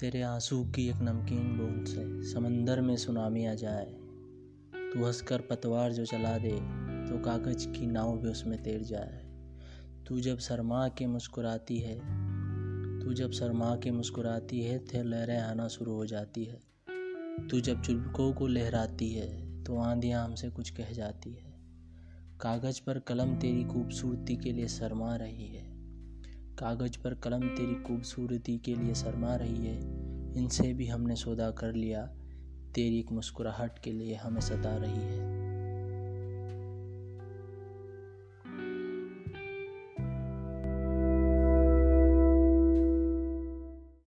तेरे आँसू की एक नमकीन बूंद से समंदर में सुनामी आ जाए। तू हंसकर पतवार जो चला दे तो कागज़ की नाव भी उसमें तैर जाए। तू जब शर्मा के मुस्कुराती है, तू जब शर्मा के मुस्कुराती है तो लहरें आना शुरू हो जाती है। तू जब चुलकों को लहराती है तो आंधियाँ हमसे कुछ कह जाती है। कागज़ पर कलम तेरी खूबसूरती के लिए शर्मा रही है। कागज़ पर कलम तेरी खूबसूरती के लिए शर्मा रही है। इनसे भी हमने सौदा कर लिया। तेरी एक मुस्कुराहट के लिए हमें सता रही है।